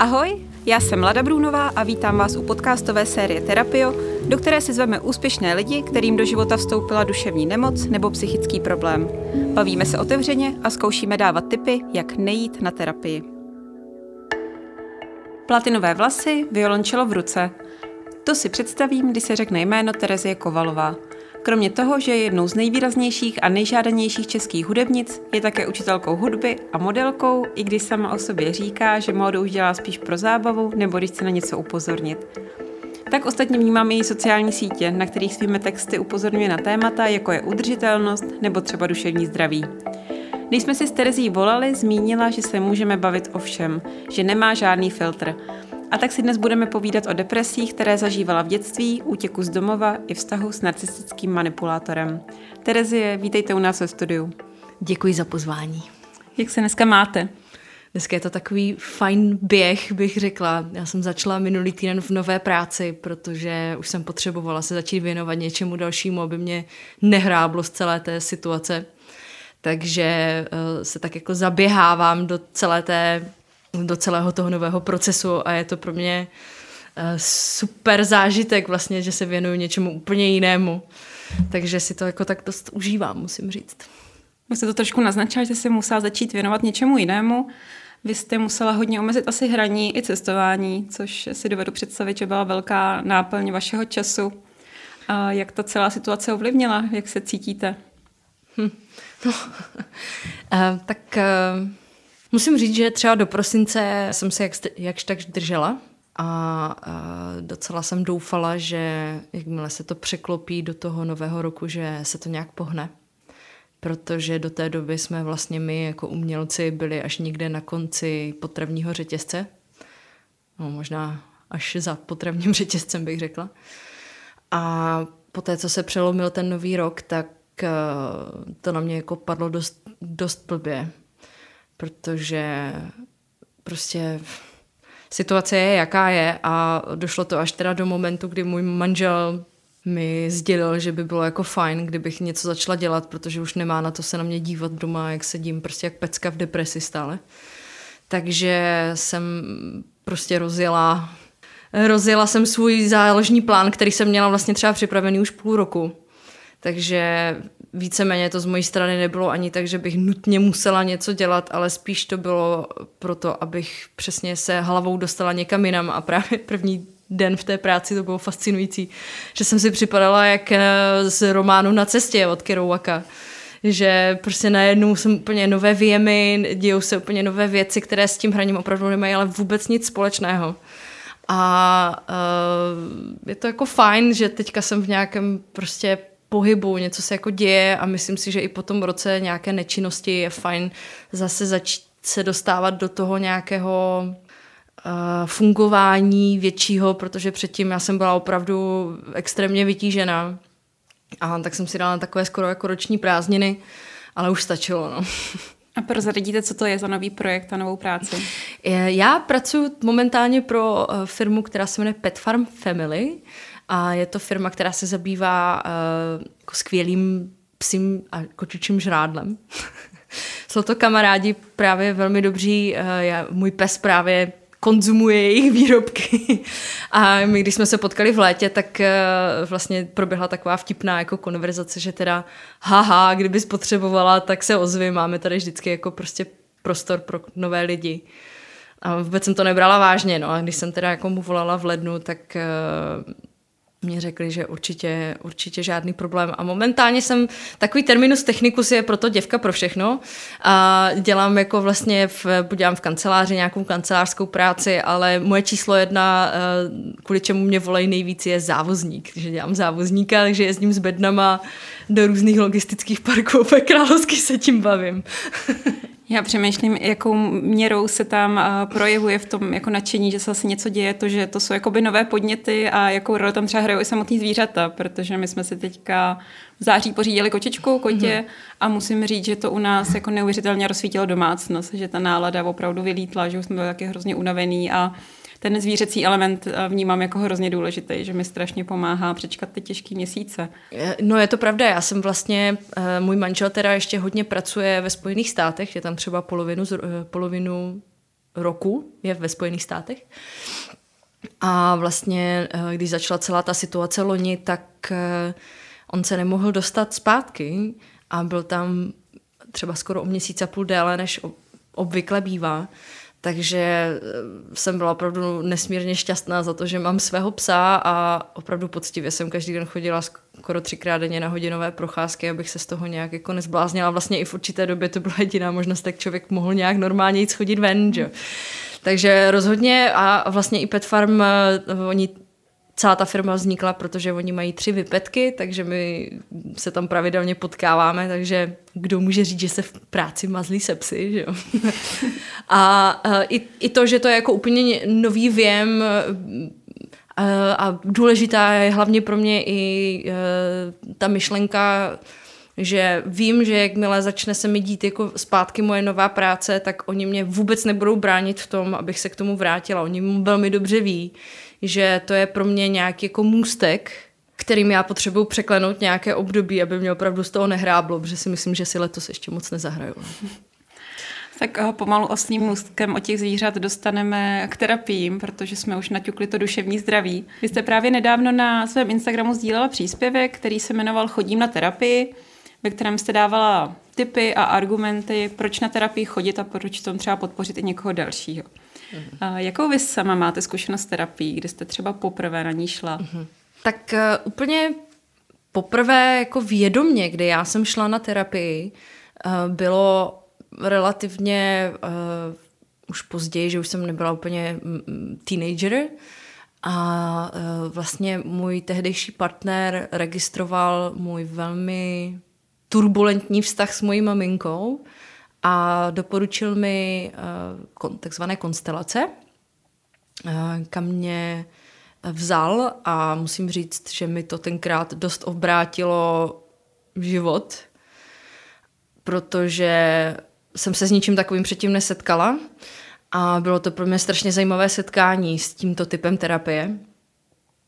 Ahoj, já jsem Lada Brunová a vítám vás u podcastové série Terapio, do které si zveme úspěšné lidi, kterým do života vstoupila duševní nemoc nebo psychický problém. Bavíme se otevřeně a zkoušíme dávat tipy, jak nejít na terapii. Platinové vlasy, violončelo v ruce. To si představím, když se řekne jméno Terezie Kovalová – Kromě toho, že je jednou z nejvýraznějších a nejžádanějších českých hudebnic, je také učitelkou hudby a modelkou, i když sama o sobě říká, že módu už dělá spíš pro zábavu nebo když chce na něco upozornit. Tak ostatně vnímám její sociální sítě, na kterých svými texty upozorňuje na témata, jako je udržitelnost nebo třeba duševní zdraví. Když jsme si s Terezí volali, zmínila, že se můžeme bavit o všem, že nemá žádný filtr a tak si dnes budeme povídat o depresích, které zažívala v dětství, útěku z domova i vztahu s narcistickým manipulátorem. Terezie, vítejte u nás ve studiu. Děkuji za pozvání. Jak se dneska máte? Dneska je to takový fajn běh, bych řekla. Já jsem začala minulý týden v nové práci, protože už jsem potřebovala se začít věnovat něčemu dalšímu, aby mě nehráblo z celé té situace. Takže uh, se tak jako zaběhávám do celé té do celého toho nového procesu a je to pro mě eh, super zážitek vlastně, že se věnuju něčemu úplně jinému. Takže si to jako tak dost užívám, musím říct. Vy jste to trošku naznačila, že jste musela začít věnovat něčemu jinému. Vy jste musela hodně omezit asi hraní i cestování, což si dovedu představit, že byla velká náplň vašeho času. A jak ta celá situace ovlivnila? Jak se cítíte? Hm. No, uh, tak uh, Musím říct, že třeba do prosince jsem se jak, jakž tak držela a, a docela jsem doufala, že jakmile se to překlopí do toho nového roku, že se to nějak pohne. Protože do té doby jsme vlastně my jako umělci byli až někde na konci potravního řetězce. No, možná až za potravním řetězcem bych řekla. A poté, co se přelomil ten nový rok, tak eh, to na mě jako padlo dost, dost blbě protože prostě situace je, jaká je a došlo to až teda do momentu, kdy můj manžel mi sdělil, že by bylo jako fajn, kdybych něco začala dělat, protože už nemá na to se na mě dívat doma, jak sedím prostě jak pecka v depresi stále. Takže jsem prostě rozjela, rozjela jsem svůj záložní plán, který jsem měla vlastně třeba připravený už půl roku. Takže víceméně to z mojí strany nebylo ani tak, že bych nutně musela něco dělat, ale spíš to bylo proto, abych přesně se hlavou dostala někam jinam a právě první den v té práci to bylo fascinující, že jsem si připadala jak eh, z románu Na cestě od Kerouaka že prostě najednou jsem úplně nové výjemy, dějou se úplně nové věci, které s tím hraním opravdu nemají ale vůbec nic společného. A uh, je to jako fajn, že teďka jsem v nějakém prostě pohybu, něco se jako děje a myslím si, že i po tom roce nějaké nečinnosti je fajn zase začít se dostávat do toho nějakého uh, fungování většího, protože předtím já jsem byla opravdu extrémně vytížená. A tak jsem si dala takové skoro jako roční prázdniny, ale už stačilo. No. A prozradíte, co to je za nový projekt a novou práci? Já pracuji momentálně pro eh, firmu, která se jmenuje Pet Farm Family. A je to firma, která se zabývá uh, jako skvělým psím a kočičím žrádlem. Jsou to kamarádi právě velmi dobří. Uh, já, můj pes právě konzumuje jejich výrobky. A my, když jsme se potkali v létě, tak uh, vlastně proběhla taková vtipná jako konverzace, že teda haha, kdyby spotřebovala, tak se ozvy, máme tady vždycky jako prostě prostor pro nové lidi. A vůbec jsem to nebrala vážně, no a když jsem teda jako mu volala v lednu, tak mě řekli, že určitě, určitě žádný problém. A momentálně jsem, takový terminus technicus je proto děvka pro všechno. A dělám jako vlastně, v, dělám v kanceláři nějakou kancelářskou práci, ale moje číslo jedna, eh, kvůli čemu mě volají nejvíc, je závozník. Takže dělám závozníka, takže jezdím s bednama do různých logistických parků a královsky se tím bavím. Já přemýšlím, jakou měrou se tam uh, projevuje v tom jako nadšení, že se asi něco děje, to, že to jsou jakoby nové podněty a jakou roli tam třeba hrajou i samotný zvířata, protože my jsme si teďka v září pořídili kočičku, kotě mm-hmm. a musím říct, že to u nás jako neuvěřitelně rozsvítilo domácnost, že ta nálada opravdu vylítla, že už jsme byli taky hrozně unavený a ten zvířecí element eh, vnímám jako hrozně důležitý, že mi strašně pomáhá přečkat ty těžké měsíce. No je to pravda, já jsem vlastně, eh, můj manžel teda ještě hodně pracuje ve Spojených státech, je tam třeba polovinu, eh, polovinu roku je ve Spojených státech. A vlastně, eh, když začala celá ta situace loni, tak eh, on se nemohl dostat zpátky a byl tam třeba skoro o měsíc a půl déle, než obvykle bývá. Takže eh, jsem byla opravdu nesmírně šťastná za to, že mám svého psa a opravdu poctivě jsem každý den chodila skoro třikrát denně na hodinové procházky, abych se z toho nějak jako nezbláznila. Vlastně i v určité době to byla jediná možnost, jak člověk mohl nějak normálně jít chodit ven. Že? Takže rozhodně a vlastně i Pet Farm, eh, oni celá ta firma vznikla, protože oni mají tři vypetky, takže my se tam pravidelně potkáváme, takže kdo může říct, že se v práci mazlí se psy, že jo? a, a i, i to, že to je jako úplně nový věm a, a důležitá je hlavně pro mě i e, ta myšlenka, že vím, že jakmile začne se mi dít jako zpátky moje nová práce, tak oni mě vůbec nebudou bránit v tom, abych se k tomu vrátila. Oni velmi dobře ví, že to je pro mě nějaký jako můstek, kterým já potřebuji překlenout nějaké období, aby mě opravdu z toho nehráblo, protože si myslím, že si letos ještě moc nezahraju. Tak eh, pomalu oslým můstkem o těch zvířat dostaneme k terapiím, protože jsme už naťukli to duševní zdraví. Vy jste právě nedávno na svém Instagramu sdílela příspěvek, který se jmenoval Chodím na terapii, ve kterém jste dávala tipy a argumenty, proč na terapii chodit a proč tom třeba podpořit i někoho dalšího. Uh-huh. Jakou vy sama máte zkušenost s terapií, kdy jste třeba poprvé na ní šla? Uh-huh. Tak uh, úplně poprvé jako vědomně, kdy já jsem šla na terapii, uh, bylo relativně uh, už později, že už jsem nebyla úplně teenager a uh, vlastně můj tehdejší partner registroval můj velmi turbulentní vztah s mojí maminkou a doporučil mi uh, takzvané konstelace, uh, kam mě vzal a musím říct, že mi to tenkrát dost obrátilo život, protože jsem se s ničím takovým předtím nesetkala a bylo to pro mě strašně zajímavé setkání s tímto typem terapie.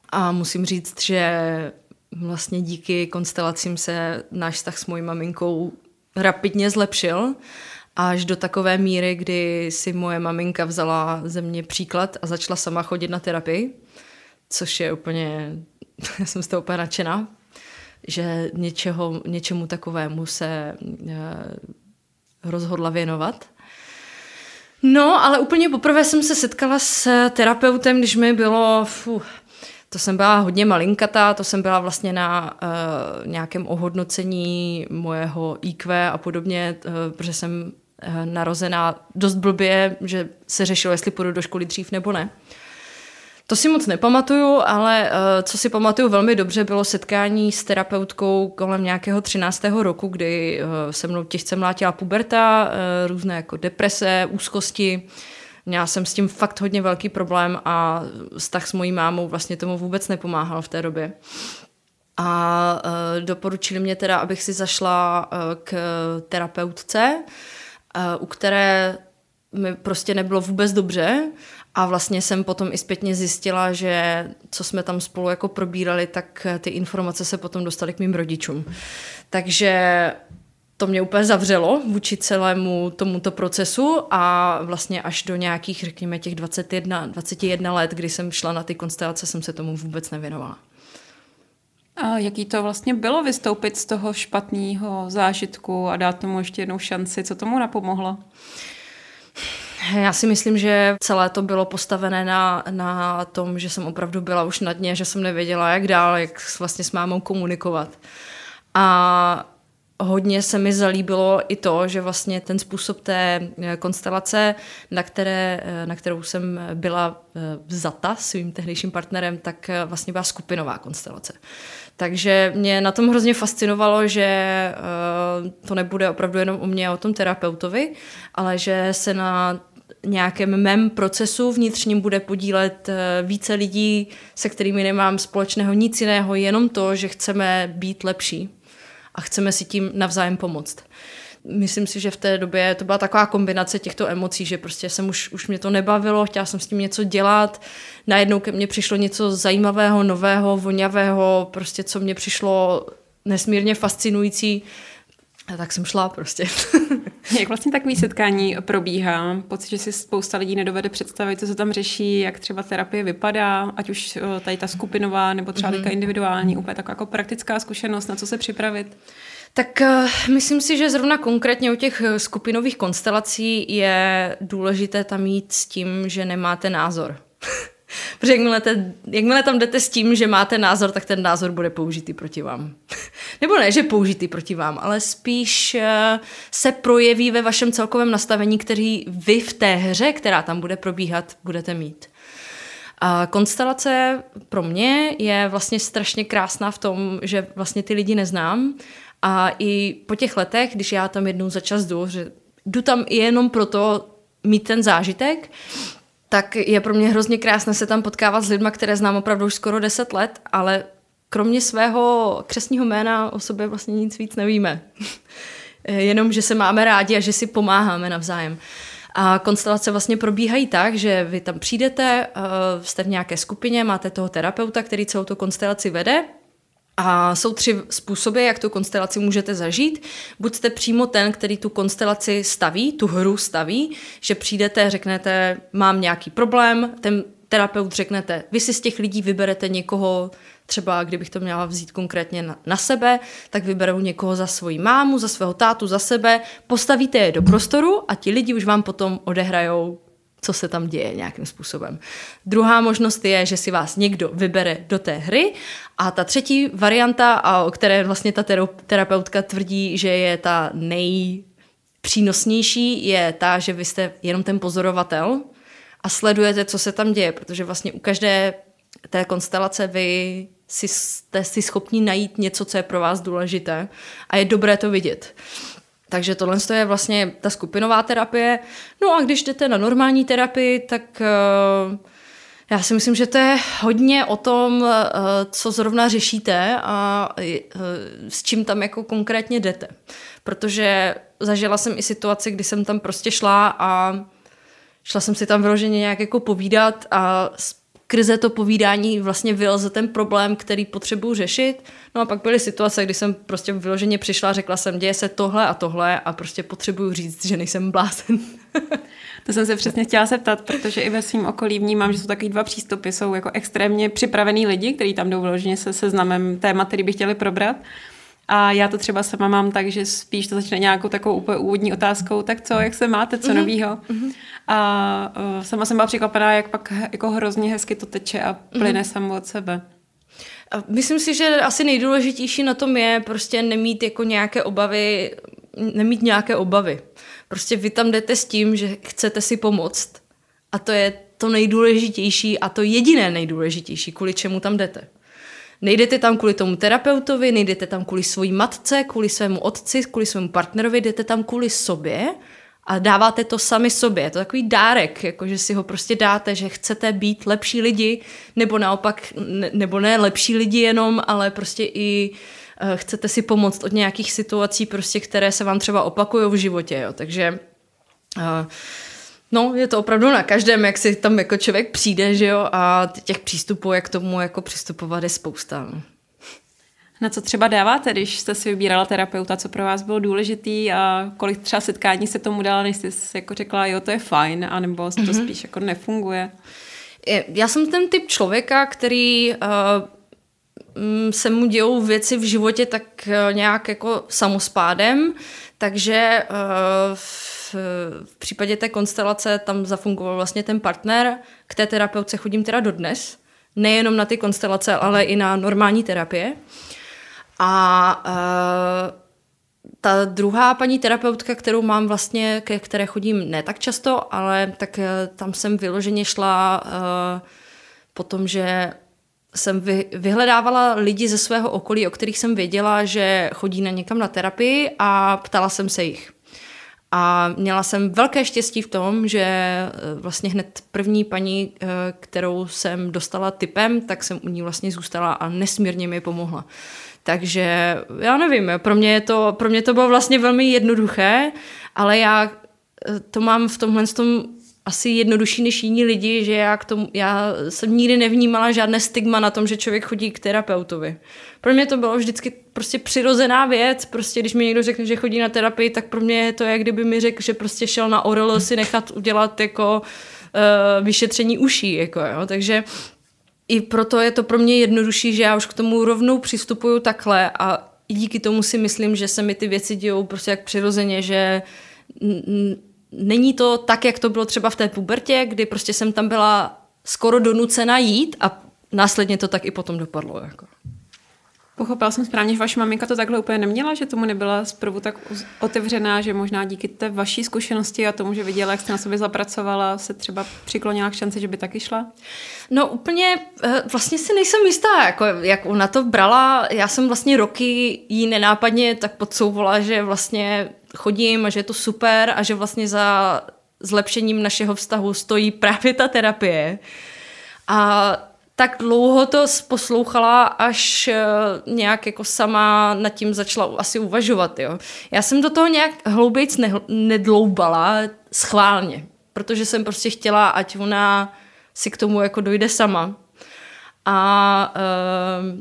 A musím říct, že vlastně díky konstelacím se náš vztah s mojí maminkou rapidně zlepšil až do takové míry, kdy si moje maminka vzala ze mě příklad a začala sama chodit na terapii, což je úplně, já jsem z toho úplně nadšená, že něčeho, něčemu takovému se eh, rozhodla věnovat. No, ale úplně poprvé jsem se setkala s terapeutem, když mi bylo, fuh, to jsem byla hodně malinkatá, to jsem byla vlastně na uh, nějakém ohodnocení mojeho IQ a podobně, uh, protože jsem uh, narozená dost blbě, že se řešilo, jestli půjdu do školy dřív nebo ne. To si moc nepamatuju, ale uh, co si pamatuju velmi dobře, bylo setkání s terapeutkou kolem nějakého 13. roku, kdy uh, se mnou těžce mlátila puberta, uh, různé jako deprese, úzkosti, uh, Měla jsem s tím fakt hodně velký problém a vztah s mojí mámou vlastně tomu vůbec nepomáhal v té době. A uh, doporučili mě teda, abych si zašla uh, k terapeutce, uh, u které mi prostě nebylo vůbec dobře a vlastně jsem potom i zpětně zjistila, že co jsme tam spolu jako probírali, tak ty informace se potom dostaly k mým rodičům. Takže to mě úplně zavřelo vůči celému tomuto procesu a vlastně až do nějakých, řekněme, těch 21, 21 let, kdy jsem šla na ty konstelace, jsem se tomu vůbec nevěnovala. A jaký to vlastně bylo vystoupit z toho špatného zážitku a dát tomu ještě jednou šanci? Co tomu napomohlo? Já si myslím, že celé to bylo postavené na, na tom, že jsem opravdu byla už na dně, že jsem nevěděla, jak dál, jak vlastně s mámou komunikovat. A hodně se mi zalíbilo i to, že vlastně ten způsob té eh, konstelace, na, které, eh, na kterou jsem byla eh, vzata svým tehdejším partnerem, tak vlastně byla skupinová konstelace. Takže mě na tom hrozně fascinovalo, že to nebude opravdu jenom o mě a o tom terapeutovi, ale že se na nějakém mém procesu vnitřním bude podílet více lidí, se kterými nemám společného nic jiného, jenom to, že chceme být lepší a chceme si tím navzájem pomoct. Myslím si, že v té době to byla taková kombinace těchto emocí, že prostě jsem už, už mě to nebavilo, chtěla jsem s tím něco dělat, najednou ke mně přišlo něco zajímavého, nového, vonavého, prostě co mě přišlo nesmírně fascinující, a tak jsem šla prostě. Jak vlastně takový setkání probíhá? Pocit, že si spousta lidí nedovede představit, co se tam řeší, jak třeba terapie vypadá, ať už eh, tady ta skupinová nebo třeba mm-hmm. individuální, úplně taková jako praktická zkušenost, na co se připravit? Tak uh, myslím si, že zrovna konkrétně u těch eh, skupinových konstelací je důležité tam mít s tím, že nemáte názor. Protože jakmile, te, jakmile tam jdete s tím, že máte názor, tak ten názor bude použitý proti vám. Nebo ne, že použitý proti vám, ale spíš uh, se projeví ve vašem celkovém nastavení, který vy v té hře, která tam bude probíhat, budete mít. A konstelace pro mě je vlastně strašně krásná v tom, že vlastně ty lidi neznám a i po těch letech, když já tam jednou za čas jdu, že jdu tam jenom proto mít ten zážitek, tak je pro mě hrozně krásné se tam potkávat s lidmi, které znám opravdu už skoro 10 let, ale kromě svého křesního jména o sobě vlastně nic víc nevíme. Jenom, že se máme rádi a že si pomáháme navzájem. A konstelace vlastně probíhají tak, že vy tam přijdete, eh, jste v nějaké skupině, máte toho terapeuta, který celou tu konstelaci vede, a jsou tři způsoby, jak tu konstelaci můžete zažít. Buď jste přímo ten, který tu konstelaci staví, tu hru staví, že přijdete, řeknete, mám nějaký problém, ten terapeut řeknete, vy si z těch lidí vyberete někoho, třeba kdybych to měla vzít konkrétně na, na sebe, tak vyberou někoho za svoji mámu, za svého tátu, za sebe, postavíte je do prostoru a ti lidi už vám potom odehrajou co se tam děje nějakým způsobem. Druhá možnost je, že si vás někdo vybere do té hry a ta třetí varianta, a o které vlastně ta terapeutka tvrdí, že je ta nejpřínosnější, je ta, že vy jste jenom ten pozorovatel a sledujete, co se tam děje, protože vlastně u každé té konstelace vy si, jste si schopni najít něco, co je pro vás důležité a je dobré to vidět. Takže tohle je vlastně ta skupinová terapie. No a když jdete na normální terapii, tak uh, já si myslím, že to je hodně o tom, uh, co zrovna řešíte a uh, s čím tam jako konkrétně jdete. Protože zažila jsem i situaci, kdy jsem tam prostě šla a šla jsem si tam vyloženě nějak jako povídat a skrze to povídání vlastně vyleze ten problém, který potřebuji řešit. No a pak byly situace, kdy jsem prostě vyloženě přišla a řekla jsem, děje se tohle a tohle a prostě potřebuju říct, že nejsem blázen. To jsem se přesně chtěla zeptat, protože i ve svém okolí vnímám, že jsou takový dva přístupy. Jsou jako extrémně připravený lidi, kteří tam jdou vyloženě se seznamem témat, který by chtěli probrat. A já to třeba sama mám tak, že spíš to začne nějakou takovou úplně úvodní otázkou, tak co, jak se máte, co mm-hmm. novýho? Mm-hmm. A uh, sama jsem byla překvapená, jak pak jako hrozně hezky to teče a plyne mm-hmm. samo od sebe. Myslím si, že asi nejdůležitější na tom je prostě nemít jako nějaké obavy, nemít nějaké obavy. Prostě vy tam jdete s tím, že chcete si pomoct. A to je to nejdůležitější a to jediné nejdůležitější, kvůli čemu tam jdete. Nejdete tam kvůli tomu terapeutovi, nejdete tam kvůli svojí matce, kvůli svému otci, kvůli svému partnerovi, jdete tam kvůli sobě a dáváte to sami sobě. Je to takový dárek, jako že si ho prostě dáte, že chcete být lepší lidi, nebo naopak, ne, nebo ne lepší lidi jenom, ale prostě i uh, chcete si pomoct od nějakých situací, prostě, které se vám třeba opakují v životě. Jo. Takže uh, No, je to opravdu na každém, jak si tam jako člověk přijde, že jo, a těch přístupů, jak k tomu jako přistupovat je spousta. No. Na co třeba dáváte, když jste si vybírala terapeuta, co pro vás bylo důležitý a kolik třeba setkání se tomu dala, než jste jako řekla, jo, to je fajn, anebo to mm-hmm. spíš jako nefunguje? Já jsem ten typ člověka, který uh, se mu dějou věci v životě tak uh, nějak jako samospádem, takže uh, v, případě té konstelace tam zafungoval vlastně ten partner, k té terapeutce chodím teda dodnes, nejenom na ty konstelace, ale i na normální terapie. A uh, ta druhá paní terapeutka, kterou mám vlastně, ke které chodím ne tak často, ale tak tam jsem vyloženě šla uh, po tom, že jsem vy, vyhledávala lidi ze svého okolí, o kterých jsem věděla, že chodí na někam na terapii a ptala jsem se jich. A měla jsem velké štěstí v tom, že vlastně hned první paní, kterou jsem dostala typem, tak jsem u ní vlastně zůstala a nesmírně mi pomohla. Takže já nevím, pro mě, to, pro mě to bylo vlastně velmi jednoduché, ale já eh, to mám v tomhle tom asi jednodušší než jiní lidi, že já, k tomu, já jsem nikdy nevnímala žádné stigma na tom, že člověk chodí k terapeutovi. Pro mě to bylo vždycky prostě přirozená věc, prostě když mi někdo řekne, že chodí na terapii, tak pro mě je to, jak kdyby mi řekl, že prostě šel na Orel si nechat udělat jako uh, vyšetření uší, jako jo, takže i proto je to pro mě jednodušší, že já už k tomu rovnou přistupuju takhle a díky tomu si myslím, že se mi ty věci dějou prostě jak přirozeně, že není to tak, jak to bylo třeba v té pubertě, kdy prostě jsem tam byla skoro donucena jít a následně to tak i potom dopadlo. Jako. Pochopila jsem správně, že vaše maminka to takhle úplně neměla, že tomu nebyla zprvu tak otevřená, že možná díky té vaší zkušenosti a tomu, že viděla, jak jste na sobě zapracovala, se třeba přiklonila k šanci, že by taky šla? No úplně, eh, vlastně si nejsem jistá, jako, jak ona to brala. Já jsem vlastně roky jí nenápadně tak podsouvala, že vlastně chodím a že je to super a že vlastně za zlepšením našeho vztahu stojí právě ta terapie. A tak dlouho to poslouchala, až eh, nějak jako sama nad tím začala asi uvažovat. Jo. Já jsem do toho nějak hloubějc ne- nedloubala schválně, protože jsem prostě chtěla, ať ona si k tomu jako dojde sama. A uh,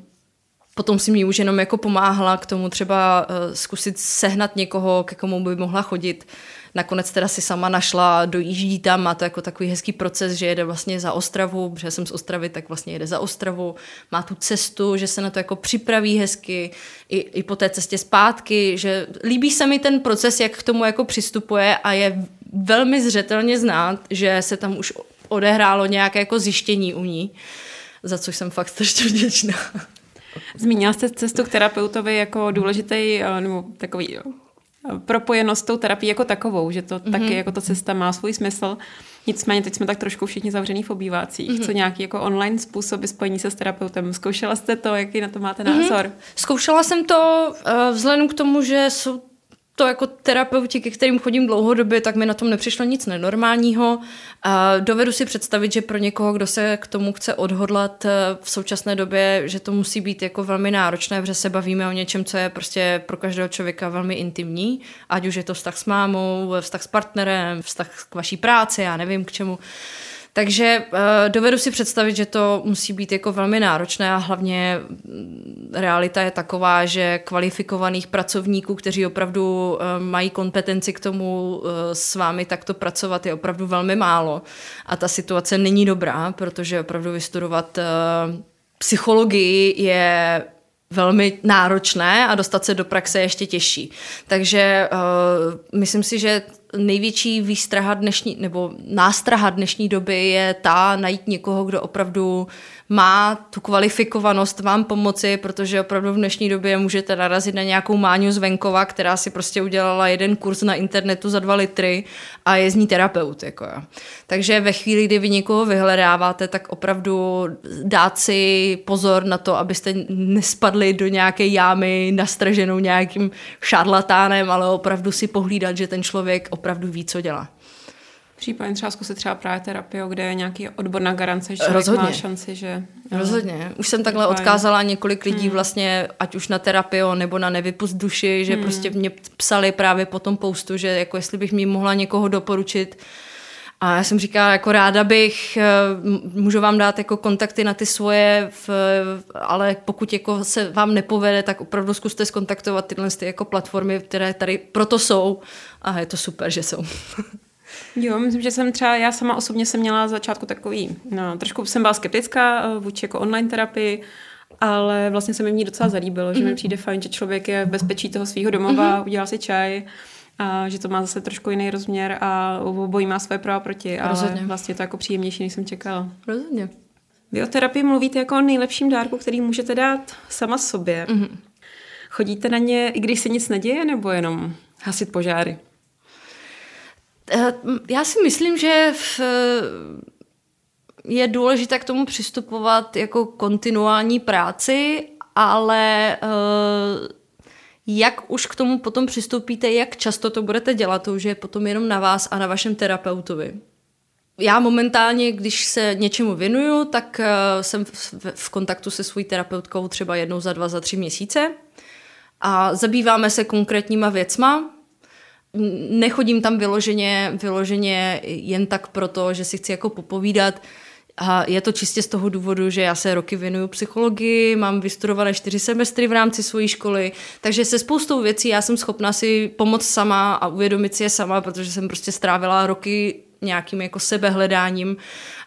potom si mi už jenom jako pomáhala k tomu třeba uh, zkusit sehnat někoho, ke komu by mohla chodit. Nakonec teda si sama našla, dojíždí tam, má to jako takový hezký proces, že jede vlastně za Ostravu, protože jsem z Ostravy, tak vlastně jede za Ostravu, má tu cestu, že se na to jako připraví hezky i, i po té cestě zpátky, že líbí se mi ten proces, jak k tomu jako přistupuje a je velmi zřetelně znát, že se tam už odehrálo nějaké jako zjištění u ní, za což jsem fakt strašně vděčná. Zmínila jste cestu k terapeutovi jako důležitý, eh, nebo takový propojenost s tou terapií jako takovou, že to mm-hmm. taky jako ta cesta má svůj smysl. Nicméně teď jsme tak trošku všichni zavřený v obývácích. Mm-hmm. Co nějaký jako online způsoby spojení se s terapeutem? Zkoušela jste to? Jaký na to máte názor? Mm-hmm. Zkoušela jsem to uh, vzhledem k tomu, že jsou to jako terapeuti, ke kterým chodím dlouhodobě, tak mi na tom nepřišlo nic nenormálního. A dovedu si představit, že pro někoho, kdo se k tomu chce odhodlat eh, v současné době, že to musí být jako velmi náročné, protože se bavíme o něčem, co je prostě pro každého člověka velmi intimní, ať už je to vztah s mámou, vztah s partnerem, vztah k vaší práci, já nevím k čemu. Takže uh, dovedu si představit, že to musí být jako velmi náročné a hlavně mm, realita je taková, že kvalifikovaných pracovníků, kteří opravdu uh, mají kompetenci k tomu uh, s vámi takto pracovat, je opravdu velmi málo. A ta situace není dobrá, protože opravdu vystudovat psychologii je velmi náročné a dostat se do praxe je ještě těžší. Takže uh, myslím si, že největší výstraha dnešní, nebo nástraha dnešní doby je ta najít někoho, kdo opravdu má tu kvalifikovanost vám pomoci, protože opravdu v dnešní době můžete narazit na nějakou Máňu z venkova, která si prostě udělala jeden kurz na internetu za dva litry a je z ní terapeut. Jako jo. Takže ve chvíli, kdy vy někoho vyhledáváte, tak opravdu dát si pozor na to, abyste nespadli do nějaké jámy nastraženou nějakým šarlatánem, ale opravdu si pohlídat, že ten člověk opravdu ví, co dělá. Případně třeba zkusit třeba právě terapii, kde je nějaký odborná garance, že Rozhodně. má šanci, že... Rozhodně. Už jsem takhle odkázala několik lidí hmm. vlastně, ať už na terapii nebo na nevypust duši, že hmm. prostě mě psali právě po tom postu, že jako jestli bych mi mohla někoho doporučit, a já jsem říkala, jako ráda bych, eh, můžu vám dát jako kontakty na ty svoje, v, ale pokud jako se vám nepovede, tak opravdu zkuste skontaktovat tyhle ty jako platformy, které tady proto jsou. A je to super, že jsou. Jo, myslím, že jsem třeba, já sama osobně jsem měla začátku takový, no, trošku jsem byla skeptická eh, vůči jako online terapii, ale vlastně se mi v ní docela zalíbilo, mm-hmm. že mi mhm. přijde fajn, že člověk je v bezpečí toho svého domova, mm-hmm. udělá si čaj, a že to má zase trošku jiný rozměr a obojí má své pro a proti, ale Rozhodně. vlastně to jako příjemnější, než jsem čekala. Rozhodně. Vy o terapii mluvíte jako o nejlepším dárku, který můžete dát sama sobě. Mm-hmm. Chodíte na ně, i když se nic neděje, nebo jenom hasit požáry? Eh, já si myslím, že v, je důležité k tomu přistupovat jako kontinuální práci, ale eh, jak už k tomu potom přistoupíte, jak často to budete dělat, to už je potom jenom na vás a na vašem terapeutovi. Já momentálně, když se něčemu věnuju, tak eh, jsem v kontaktu se svou terapeutkou třeba jednou za dva, za tři měsíce a zabýváme se konkrétníma věcma, nechodím tam vyloženě, vyloženě jen tak proto, že si chci jako popovídat. A je to čistě z toho důvodu, že já se roky věnuju psychologii, mám vystudované čtyři semestry v rámci své školy, takže se spoustou věcí já jsem schopná si pomoct sama a uvědomit si je sama, protože jsem prostě strávila roky nějakým jako sebehledáním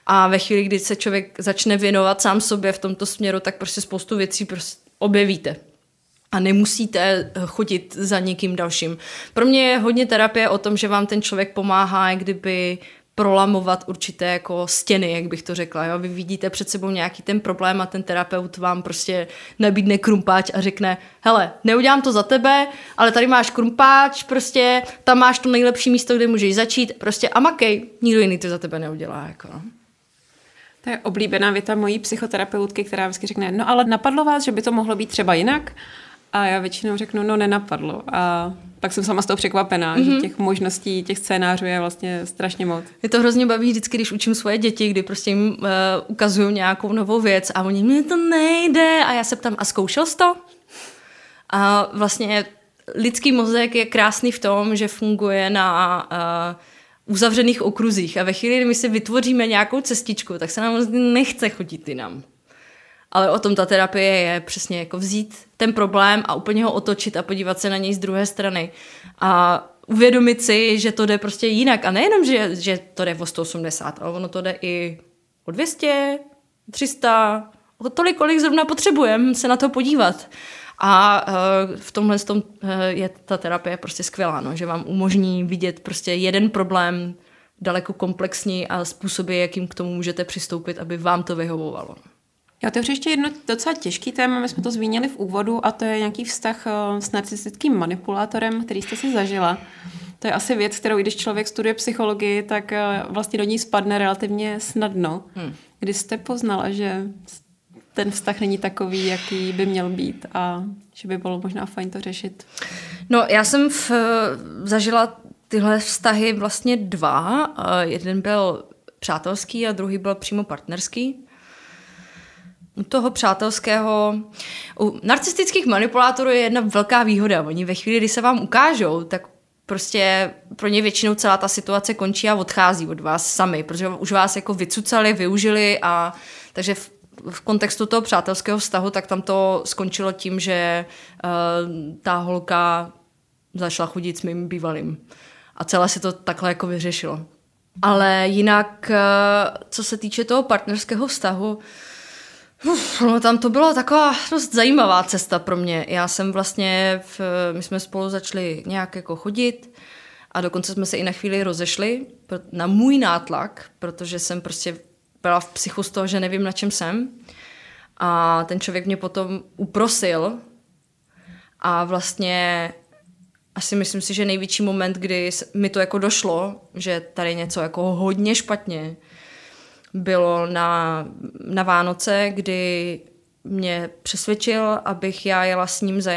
a ve chvíli, kdy se člověk začne věnovat sám sobě v tomto směru, tak prostě spoustu věcí prostě objevíte a nemusíte chodit za někým dalším. Pro mě je hodně terapie o tom, že vám ten člověk pomáhá, kdyby prolamovat určité jako stěny, jak bych to řekla. Jo? Vy vidíte před sebou nějaký ten problém a ten terapeut vám prostě nabídne krumpáč a řekne, hele, neudělám to za tebe, ale tady máš krumpáč, prostě tam máš to nejlepší místo, kde můžeš začít, prostě a makej, nikdo jiný to za tebe neudělá. Jako, no. To je oblíbená věta mojí psychoterapeutky, která vždycky řekne, no ale napadlo vás, že by to mohlo být třeba jinak? A já většinou řeknu, no nenapadlo. A pak jsem sama z toho překvapená, mm-hmm. že mhm. těch možností, těch scénářů je vlastně strašně moc. Je to hrozně baví vždycky, když učím svoje děti, kdy prostě jim uh, ukazuju nějakou novou věc a oni, mi to nejde. A já se ptám, a zkoušel jsi to? A vlastně lidský mozek je krásný v tom, že funguje na uh, uzavřených okruzích a ve chvíli, kdy my si vytvoříme nějakou cestičku, tak se nám nechce chodit jinam. Ale o tom ta terapie je přesně jako vzít ten problém a úplně ho otočit a podívat se na něj z druhé strany. A uvědomit si, že to jde prostě jinak. A nejenom, že, že to jde o 180, ale ono to jde i o 200, 300, o tolik, kolik zrovna potřebujeme se na to podívat. A uh, v tomhle tom, uh, je ta terapie prostě skvělá, no, že vám umožní vidět prostě jeden problém daleko komplexní a způsoby, jakým k tomu můžete přistoupit, aby vám to vyhovovalo. Já otevřu ještě jedno docela těžký téma, my jsme to zmínili v úvodu, a to je nějaký vztah eh, s narcistickým manipulátorem, který jste si zažila. To je asi věc, kterou, když člověk studuje psychologii, tak eh, vlastně do ní spadne relativně snadno. Hmm. Kdy jste poznala, že ten vztah není takový, jaký by měl být a že by bylo možná fajn to řešit? No, já jsem v, zažila tyhle vztahy vlastně dva. Jeden byl přátelský a druhý byl přímo partnerský toho přátelského, u narcistických manipulátorů je jedna velká výhoda. Oni ve chvíli, kdy se vám ukážou, tak prostě pro ně většinou celá ta situace končí a odchází od vás sami, protože už vás jako vycucali, využili a takže v, v kontextu toho přátelského vztahu, tak tam to skončilo tím, že uh, ta holka začala chodit s mým bývalým. A celé se to takhle jako vyřešilo. Ale jinak, uh, co se týče toho partnerského vztahu, Uf, no tam to byla taková dost zajímavá cesta pro mě. Já jsem vlastně, v, my jsme spolu začali nějak jako chodit a dokonce jsme se i na chvíli rozešli na můj nátlak, protože jsem prostě byla v psychu z toho, že nevím, na čem jsem. A ten člověk mě potom uprosil a vlastně asi myslím si, že největší moment, kdy mi to jako došlo, že tady něco jako hodně špatně, bylo na, na Vánoce, kdy mě přesvědčil, abych já jela s ním za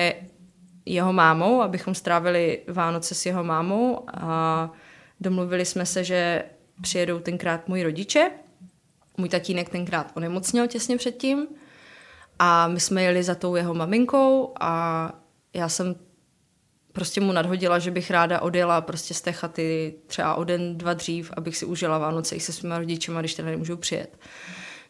jeho mámou, abychom strávili Vánoce s jeho mámou a domluvili jsme se, že přijedou tenkrát moji rodiče. Můj tatínek tenkrát onemocněl těsně předtím a my jsme jeli za tou jeho maminkou a já jsem prostě mu nadhodila, že bych ráda odjela prostě z té chaty třeba o den, dva dřív, abych si užila Vánoce i se svýma rodičema, když teda nemůžu přijet.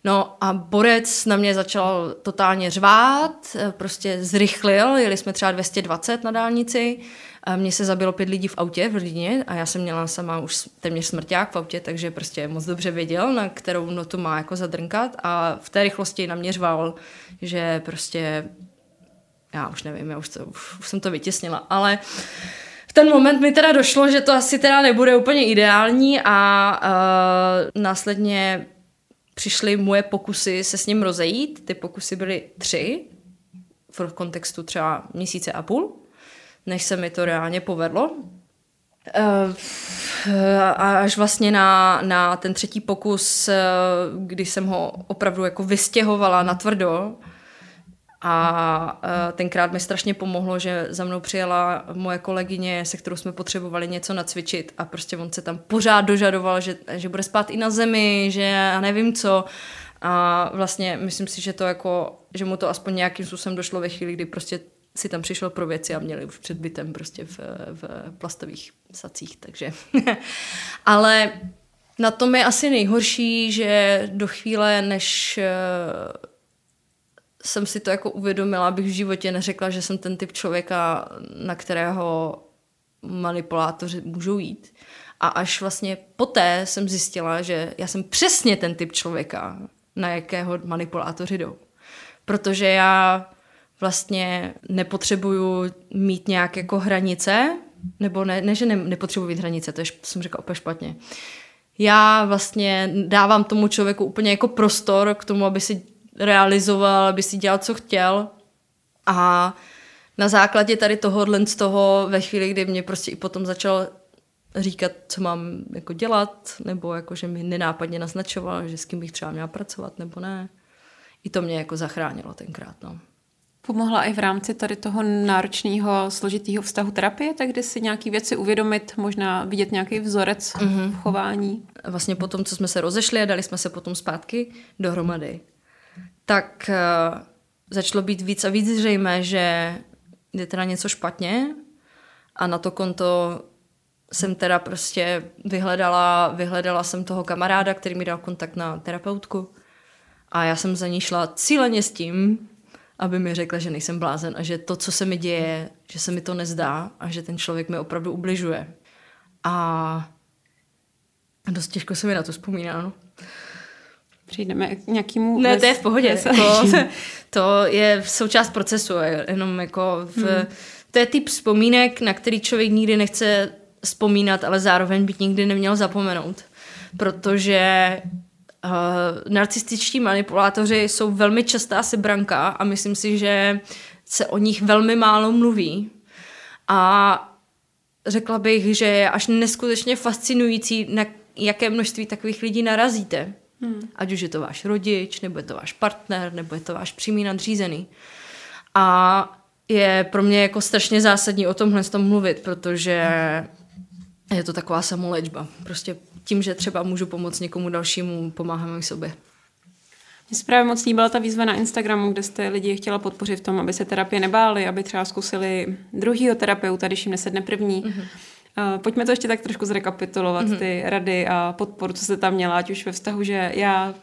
No a borec na mě začal totálně řvát, prostě zrychlil, jeli jsme třeba 220 na dálnici, a mně se zabilo pět lidí v autě v rodině a já jsem měla sama už téměř smrťák v autě, takže prostě moc dobře věděl, na kterou notu má jako zadrnkat a v té rychlosti na mě řval, že prostě já už nevím, já už, to, už, už jsem to vytěsnila, ale v ten moment mi teda došlo, že to asi teda nebude úplně ideální a uh, následně přišly moje pokusy se s ním rozejít. Ty pokusy byly tři, v kontextu třeba měsíce a půl, než se mi to reálně povedlo. Uh, a až vlastně na, na ten třetí pokus, uh, kdy jsem ho opravdu jako vystěhovala na tvrdo, a uh, tenkrát mi strašně pomohlo, že za mnou přijela moje kolegyně, se kterou jsme potřebovali něco nacvičit a prostě on se tam pořád dožadoval, že, že bude spát i na zemi, že já nevím co. A vlastně myslím si, že to jako, že mu to aspoň nějakým způsobem došlo ve chvíli, kdy prostě si tam přišel pro věci a měli už před bytem prostě v, v plastových sacích, takže. Ale na tom je asi nejhorší, že do chvíle, než jsem si to jako uvědomila, abych v životě neřekla, že jsem ten typ člověka, na kterého manipulátoři můžou jít. A až vlastně poté jsem zjistila, že já jsem přesně ten typ člověka, na jakého manipulátoři jdou. Protože já vlastně nepotřebuju mít nějak jako hranice, nebo ne, ne že ne, nepotřebuji mít hranice, to je, jsem řekla úplně špatně. Já vlastně dávám tomu člověku úplně jako prostor k tomu, aby si realizoval, aby si dělal, co chtěl. A na základě tady tohohle z toho, ve chvíli, kdy mě prostě i potom začal říkat, co mám jako dělat, nebo jako, že mi nenápadně naznačoval, že s kým bych třeba měla pracovat, nebo ne. I to mě jako zachránilo tenkrát, no. Pomohla i v rámci tady toho náročného, složitého vztahu terapie, tak kdy si nějaký věci uvědomit, možná vidět nějaký vzorec mm-hmm. v chování? Vlastně po tom, co jsme se rozešli a dali jsme se potom zpátky dohromady, tak uh, začalo být víc a víc zřejmé, že je teda něco špatně a na to konto jsem teda prostě vyhledala, vyhledala jsem toho kamaráda, který mi dal kontakt na terapeutku a já jsem za ní šla cíleně s tím, aby mi řekla, že nejsem blázen a že to, co se mi děje, že se mi to nezdá a že ten člověk mi opravdu ubližuje. A dost těžko se mi na to vzpomíná, no. Přijdeme k nějakému... Ne, to je v pohodě. To, to je součást procesu, jenom jako v, hmm. to je typ vzpomínek, na který člověk nikdy nechce vzpomínat, ale zároveň by nikdy neměl zapomenout. Protože uh, narcističtí manipulátoři jsou velmi častá sebranka a myslím si, že se o nich velmi málo mluví. A řekla bych, že je až neskutečně fascinující, na jaké množství takových lidí narazíte. Hmm. Ať už je to váš rodič, nebo je to váš partner, nebo je to váš přímý nadřízený. A je pro mě jako strašně zásadní o tomhle s tom mluvit, protože je to taková samolečba. Prostě tím, že třeba můžu pomoct někomu dalšímu, pomáháme sobě. Mně se právě moc líbila ta výzva na Instagramu, kde jste lidi chtěla podpořit v tom, aby se terapie nebáli, aby třeba zkusili druhýho terapeuta, když jim nesedne první. Mm-hmm. Uh, pojďme to ještě tak trošku zrekapitulovat, mm-hmm. ty rady a podporu, co se tam měla, ať už ve vztahu, že já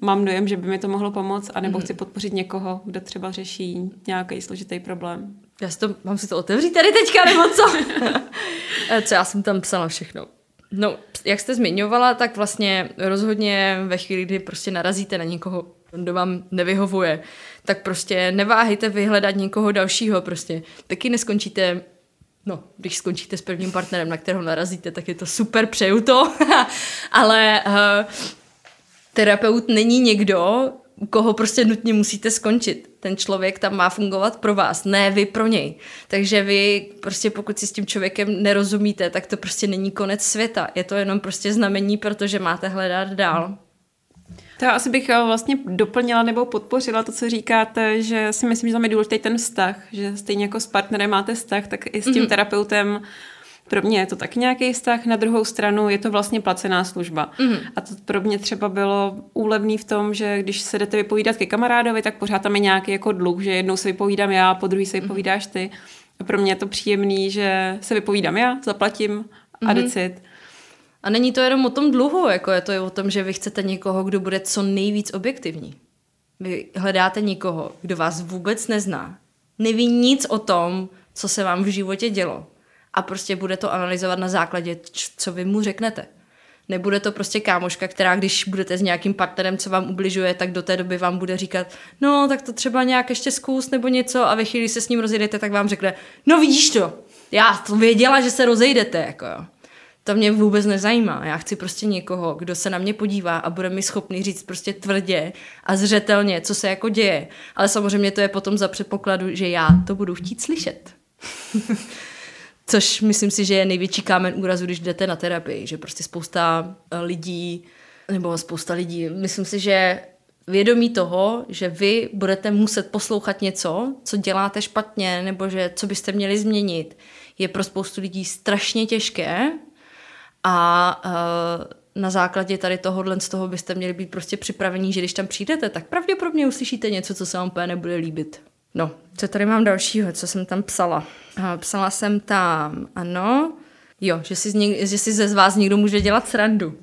mám dojem, že by mi to mohlo pomoct, anebo mm-hmm. chci podpořit někoho, kdo třeba řeší nějaký složitý problém. Já si to, mám si to otevřít tady teďka, nebo co? Eh, co já jsem tam psala všechno. No, jak jste zmiňovala, tak vlastně rozhodně ve chvíli, kdy prostě narazíte na někoho, kdo vám nevyhovuje, tak prostě neváhejte vyhledat někoho dalšího prostě. Taky neskončíte No, když skončíte s prvním partnerem, na kterého narazíte, tak je to super, přeju to. Ale uh, terapeut není někdo, u koho prostě nutně musíte skončit. Ten člověk tam má fungovat pro vás, ne vy pro něj. Takže vy prostě pokud si s tím člověkem nerozumíte, tak to prostě není konec světa. Je to jenom prostě znamení, protože máte hledat dál. To já asi bych eh, vlastně doplnila nebo podpořila to, co říkáte, že si myslím, že tam je důležitý ten vztah, že stejně jako s partnerem máte vztah, tak i s tím mm-hmm. terapeutem pro mě je to tak nějaký vztah, na druhou stranu je to vlastně placená služba. Mm. A to pro mě třeba bylo úlevný v tom, že když se jdete vypovídat ke kamarádovi, tak pořád tam je nějaký jako dluh, že jednou se vypovídám já, po druhý se mhm. vypovídáš ty. A pro mě je to příjemný, že se vypovídám já, zaplatím a mm. decid. A není to jenom o tom dluhu, jako je to i o tom, že vy chcete někoho, kdo bude co nejvíc objektivní. Vy hledáte někoho, kdo vás vůbec nezná, neví nic o tom, co se vám v životě dělo a prostě bude to analyzovat na základě, co vy mu řeknete. Nebude to prostě kámoška, která když budete s nějakým partnerem, co vám ubližuje, tak do té doby vám bude říkat, no tak to třeba nějak ještě zkus nebo něco a ve chvíli se s ním rozjedete, tak vám řekne, no vidíš to, já to věděla, že se rozejdete, jako jo. To mě vůbec nezajímá. Já chci prostě někoho, kdo se na mě podívá a bude mi schopný říct prostě tvrdě a zřetelně, co se jako děje. Ale samozřejmě to je potom za předpokladu, že já to budu chtít slyšet. Což myslím si, že je největší kámen úrazu, když jdete na terapii, že prostě spousta eh, lidí, nebo spousta lidí, myslím si, že vědomí toho, že vy budete muset poslouchat něco, co děláte špatně, nebo že co byste měli změnit, je pro spoustu lidí strašně těžké a uh, na základě tady tohohle z toho byste měli být prostě připravení, že když tam přijdete, tak pravděpodobně uslyšíte něco, co se vám úplně nebude líbit. No, co tady mám dalšího, co jsem tam psala? Psala jsem tam, ano, Jo, že si, něk- že si ze z vás někdo může dělat srandu.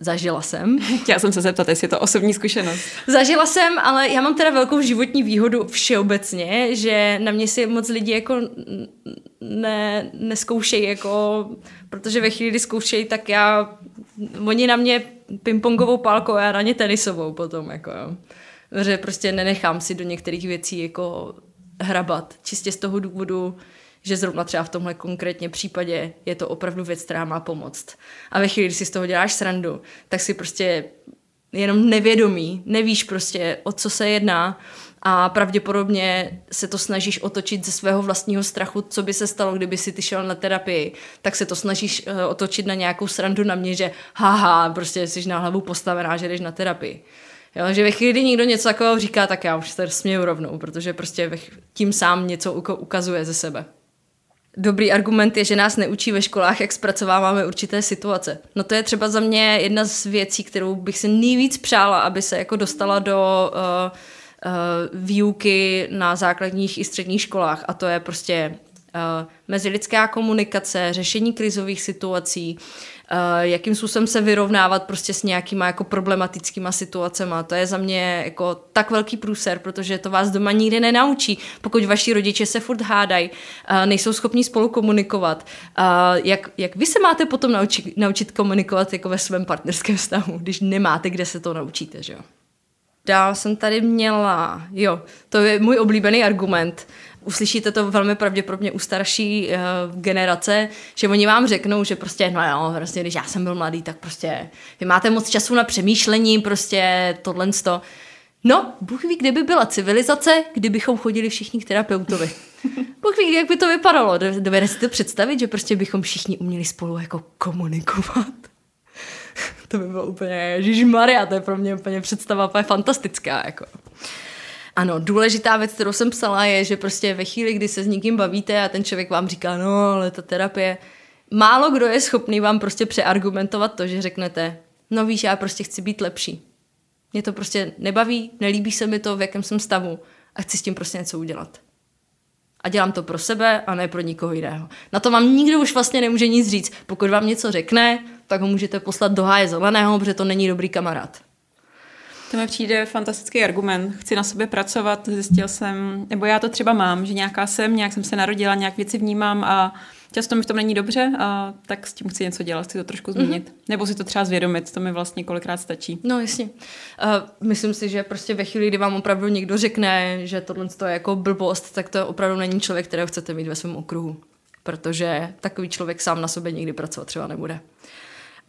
Zažila jsem. Chtěla jsem se zeptat, jestli je to osobní zkušenost. Zažila jsem, ale já mám teda velkou životní výhodu všeobecně, že na mě si moc lidi jako ne, neskoušejí, jako, protože ve chvíli, kdy zkoušejí, tak já, oni na mě pingpongovou pálkou a já na ně tenisovou potom, jako jo. Že prostě nenechám si do některých věcí jako hrabat, čistě z toho důvodu, že zrovna třeba v tomhle konkrétně případě je to opravdu věc, která má pomoct. A ve chvíli, kdy si z toho děláš srandu, tak si prostě jenom nevědomí, nevíš prostě, o co se jedná a pravděpodobně se to snažíš otočit ze svého vlastního strachu, co by se stalo, kdyby si ty šel na terapii, tak se to snažíš uh, otočit na nějakou srandu na mě, že haha, prostě jsi na hlavu postavená, že jdeš na terapii. Jo, že ve chvíli, kdy někdo něco takového říká, tak já už se směju rovnou, protože prostě tím sám něco ukazuje ze sebe. Dobrý argument je, že nás neučí ve školách, jak zpracováváme určité situace. No to je třeba za mě jedna z věcí, kterou bych si nejvíc přála, aby se jako dostala do uh, uh, výuky na základních i středních školách. A to je prostě uh, mezilidská komunikace, řešení krizových situací, jakým způsobem se vyrovnávat prostě s nějakýma jako problematickýma situacemi. To je za mě jako tak velký průser, protože to vás doma nikdy nenaučí. Pokud vaši rodiče se furt hádají, uh, nejsou schopni spolu komunikovat, uh, jak, jak vy se máte potom naučit, naučit komunikovat jako ve svém partnerském vztahu, když nemáte, kde se to naučíte, že jo? Dál jsem tady měla, jo, to je můj oblíbený argument, uslyšíte to velmi pravděpodobně u starší uh, generace, že oni vám řeknou, že prostě, no jo, prostě, když já jsem byl mladý, tak prostě vy máte moc času na přemýšlení, prostě tohle to. No, Bůh ví, kde by byla civilizace, kdybychom chodili všichni k terapeutovi. Bůh ví, jak by to vypadalo. Dovedete si to představit, že prostě bychom všichni uměli spolu jako komunikovat? to by bylo úplně, Maria, to je pro mě úplně představa úplně fantastická. Jako. Ano, důležitá věc, kterou jsem psala, je, že prostě ve chvíli, kdy se s někým bavíte a ten člověk vám říká, no, ale ta terapie, málo kdo je schopný vám prostě přeargumentovat to, že řeknete, no víš, já prostě chci být lepší. Mě to prostě nebaví, nelíbí se mi to, v jakém jsem stavu a chci s tím prostě něco udělat. A dělám to pro sebe a ne pro nikoho jiného. Na to vám nikdo už vlastně nemůže nic říct. Pokud vám něco řekne, tak ho můžete poslat do háje zeleného, protože to není dobrý kamarád. To mi přijde fantastický argument. Chci na sobě pracovat, zjistil jsem, nebo já to třeba mám, že nějaká jsem, nějak jsem se narodila, nějak věci vnímám a často mi v tom není dobře a tak s tím chci něco dělat, chci to trošku změnit. Mm-hmm. Nebo si to třeba zvědomit, to mi vlastně kolikrát stačí. No jasně. Uh, myslím si, že prostě ve chvíli, kdy vám opravdu někdo řekne, že tohle je jako blbost, tak to opravdu není člověk, kterého chcete mít ve svém okruhu. Protože takový člověk sám na sobě nikdy pracovat třeba nebude.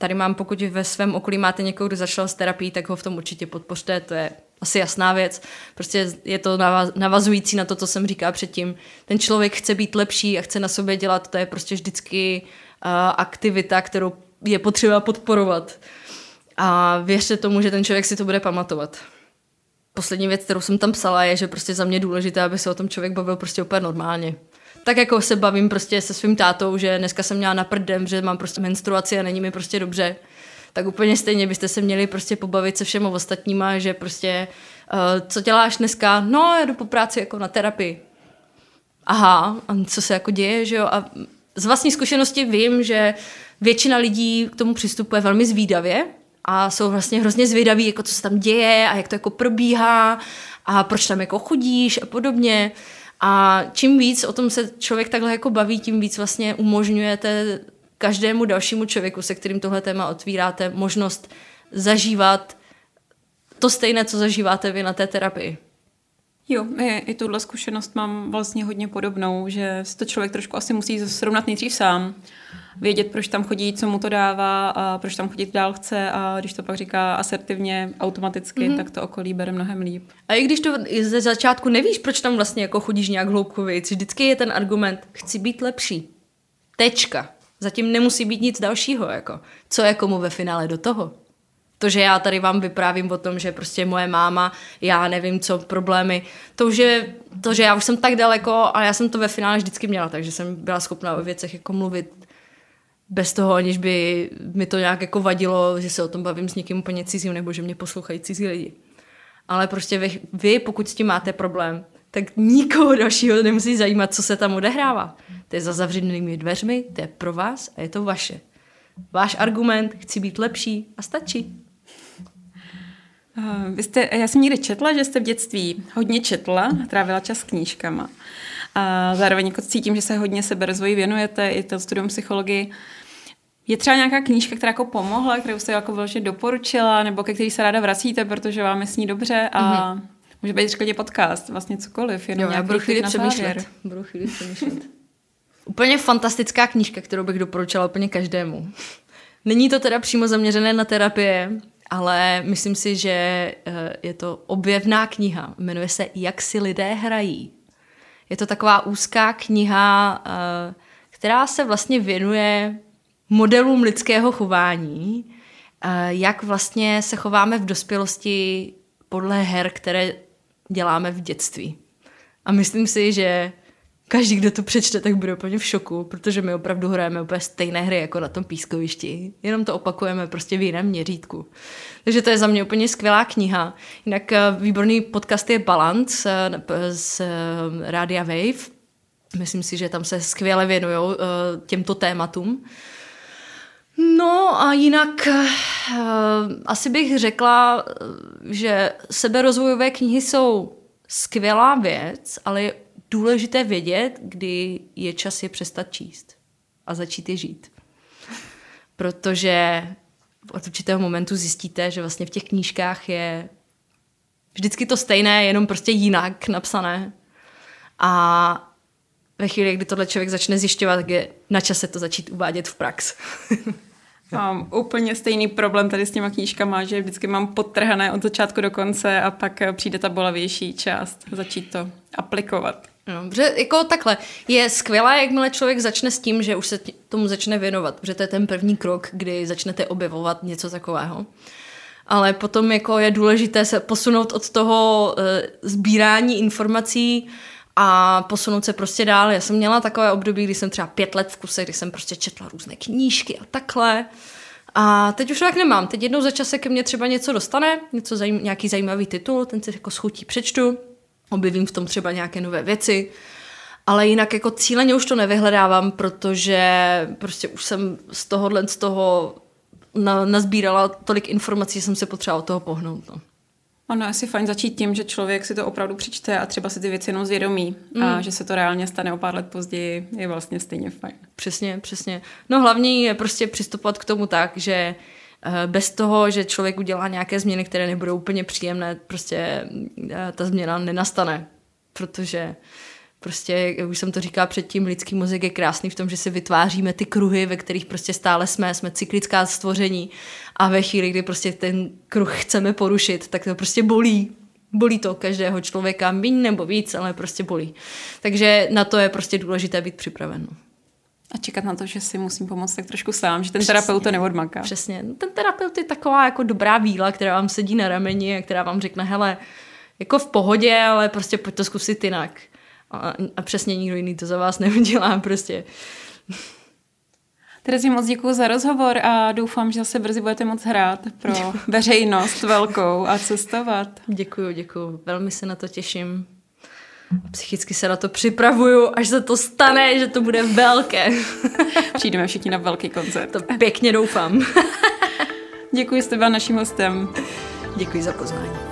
Tady mám, pokud ve svém okolí máte někoho, kdo začal s terapií, tak ho v tom určitě podpořte, to je asi jasná věc. Prostě je to navazující na to, co jsem říkala předtím. Ten člověk chce být lepší a chce na sobě dělat, to je prostě vždycky uh, aktivita, kterou je potřeba podporovat. A věřte tomu, že ten člověk si to bude pamatovat. Poslední věc, kterou jsem tam psala, je, že prostě za mě důležité, aby se o tom člověk bavil prostě úplně normálně tak jako se bavím prostě se svým tátou, že dneska jsem měla na prdem, že mám prostě menstruaci a není mi prostě dobře, tak úplně stejně byste se měli prostě pobavit se všema ostatníma, že prostě uh, co děláš dneska? No, jdu po práci jako na terapii. Aha, a co se jako děje, že jo? A z vlastní zkušenosti vím, že většina lidí k tomu přistupuje velmi zvídavě a jsou vlastně hrozně zvědaví, jako co se tam děje a jak to jako probíhá a proč tam jako chodíš a podobně. A čím víc o tom se člověk takhle jako baví, tím víc vlastně umožňujete každému dalšímu člověku, se kterým tohle téma otvíráte, možnost zažívat to stejné, co zažíváte vy na té terapii. Jo, i, i tuhle zkušenost mám vlastně hodně podobnou, že si to člověk trošku asi musí srovnat nejdřív sám vědět, proč tam chodí, co mu to dává a proč tam chodit dál chce a když to pak říká asertivně, automaticky, mm-hmm. tak to okolí bere mnohem líp. A i když to ze začátku nevíš, proč tam vlastně jako chodíš nějak hloubkově, vždycky je ten argument, chci být lepší. Tečka. Zatím nemusí být nic dalšího, jako. Co je komu ve finále do toho? To, že já tady vám vyprávím o tom, že prostě moje máma, já nevím co, problémy, to, že, to, že já už jsem tak daleko a já jsem to ve finále vždycky měla, takže jsem byla schopná o věcech jako mluvit bez toho, aniž by mi to nějak jako vadilo, že se o tom bavím s někým úplně cizím, nebo že mě poslouchají cizí lidi. Ale prostě vy, vy, pokud s tím máte problém, tak nikoho dalšího nemusí zajímat, co se tam odehrává. To je za zavřenými dveřmi, to je pro vás a je to vaše. Váš argument, chci být lepší a stačí. Uh, vy jste, já jsem někdy četla, že jste v dětství hodně četla, trávila čas s knížkama. A zároveň jako cítím, že se hodně seberozvoji věnujete, i to studium psychologii. Je třeba nějaká knížka, která jako pomohla, kterou jste jako vložit doporučila, nebo ke který se ráda vracíte, protože vám je s ní dobře a mm-hmm. může být řekl podcast, vlastně cokoliv, jenom jo, já budu chvíli přemýšlet. Budu chvíli přemýšlet. úplně fantastická knížka, kterou bych doporučila úplně každému. Není to teda přímo zaměřené na terapie, ale myslím si, že eh, je to objevná kniha. Jmenuje se Jak si lidé hrají. Je to taková úzká kniha, eh, která se vlastně věnuje modelům lidského chování, eh, jak vlastně se chováme v dospělosti podle her, které děláme v dětství. A myslím si, že každý, kdo to přečte, tak bude úplně v šoku, protože my opravdu hrajeme úplně stejné hry jako na tom pískovišti, jenom to opakujeme prostě v jiném měřítku. Takže to je za mě úplně skvělá kniha. Jinak eh, výborný podcast je Balance eh, z eh, Rádia Wave. Myslím si, že tam se skvěle věnují těmto tématům. No a jinak asi bych řekla, že seberozvojové knihy jsou skvělá věc, ale je důležité vědět, kdy je čas je přestat číst a začít je žít. Protože od určitého momentu zjistíte, že vlastně v těch knížkách je vždycky to stejné, jenom prostě jinak napsané. A ve chvíli, kdy tohle člověk začne zjišťovat, je na čase to začít uvádět v prax. Mám úplně stejný problém tady s těma knížkama, že vždycky mám podtrhané od začátku do konce a pak přijde ta bolavější část, začít to aplikovat. No, protože jako takhle, je skvělé, jakmile člověk začne s tím, že už se tomu začne věnovat, protože to je ten první krok, kdy začnete objevovat něco takového. Ale potom jako je důležité se posunout od toho e, sbírání informací a posunout se prostě dál. Já jsem měla takové období, kdy jsem třeba pět let v kuse, kdy jsem prostě četla různé knížky a takhle. A teď už tak nemám. Teď jednou za čas se ke mně třeba něco dostane, něco zajím, nějaký zajímavý titul, ten si jako schutí přečtu objevím v tom třeba nějaké nové věci, ale jinak jako cíleně už to nevyhledávám, protože prostě už jsem z tohohle, z toho na, nazbírala tolik informací, že jsem se potřebovala od toho pohnout. No. Ono je asi fajn začít tím, že člověk si to opravdu přečte a třeba si ty věci jenom zvědomí mm. a že se to reálně stane o pár let později, je vlastně stejně fajn. Přesně, přesně. No hlavně je prostě přistupovat k tomu tak, že Eh, bez toho, že člověk udělá nějaké změny, které nebudou úplně příjemné, prostě eh, ta změna nenastane, protože prostě, jak už jsem to říkala předtím, lidský mozek je krásný v tom, že si vytváříme ty kruhy, ve kterých prostě stále jsme, jsme cyklická stvoření a ve chvíli, kdy prostě ten kruh chceme porušit, tak to prostě bolí. Bolí to každého člověka, méně nebo víc, ale prostě bolí. Takže na to je prostě důležité být připraven. No. A čekat na to, že si musím pomoct tak trošku sám, že ten Přesně. terapeut to neodmaká. Přesně. Ten terapeut je taková jako dobrá víla, která vám sedí na rameni a která vám řekne, hele, jako v pohodě, ale prostě pojď to zkusit jinak. A, a přesně nikdo jiný to za vás neudělá prostě. Terezi, moc děkuji za rozhovor a doufám, že zase brzy budete moc hrát pro veřejnost velkou a cestovat. Děkuji, děkuji. Velmi se na to těším. Psychicky se na to připravuju, až se to stane, že to bude velké. Přijdeme všichni na velký koncert. To pěkně doufám. Děkuji, jste byla naším hostem. Děkuji za pozvání.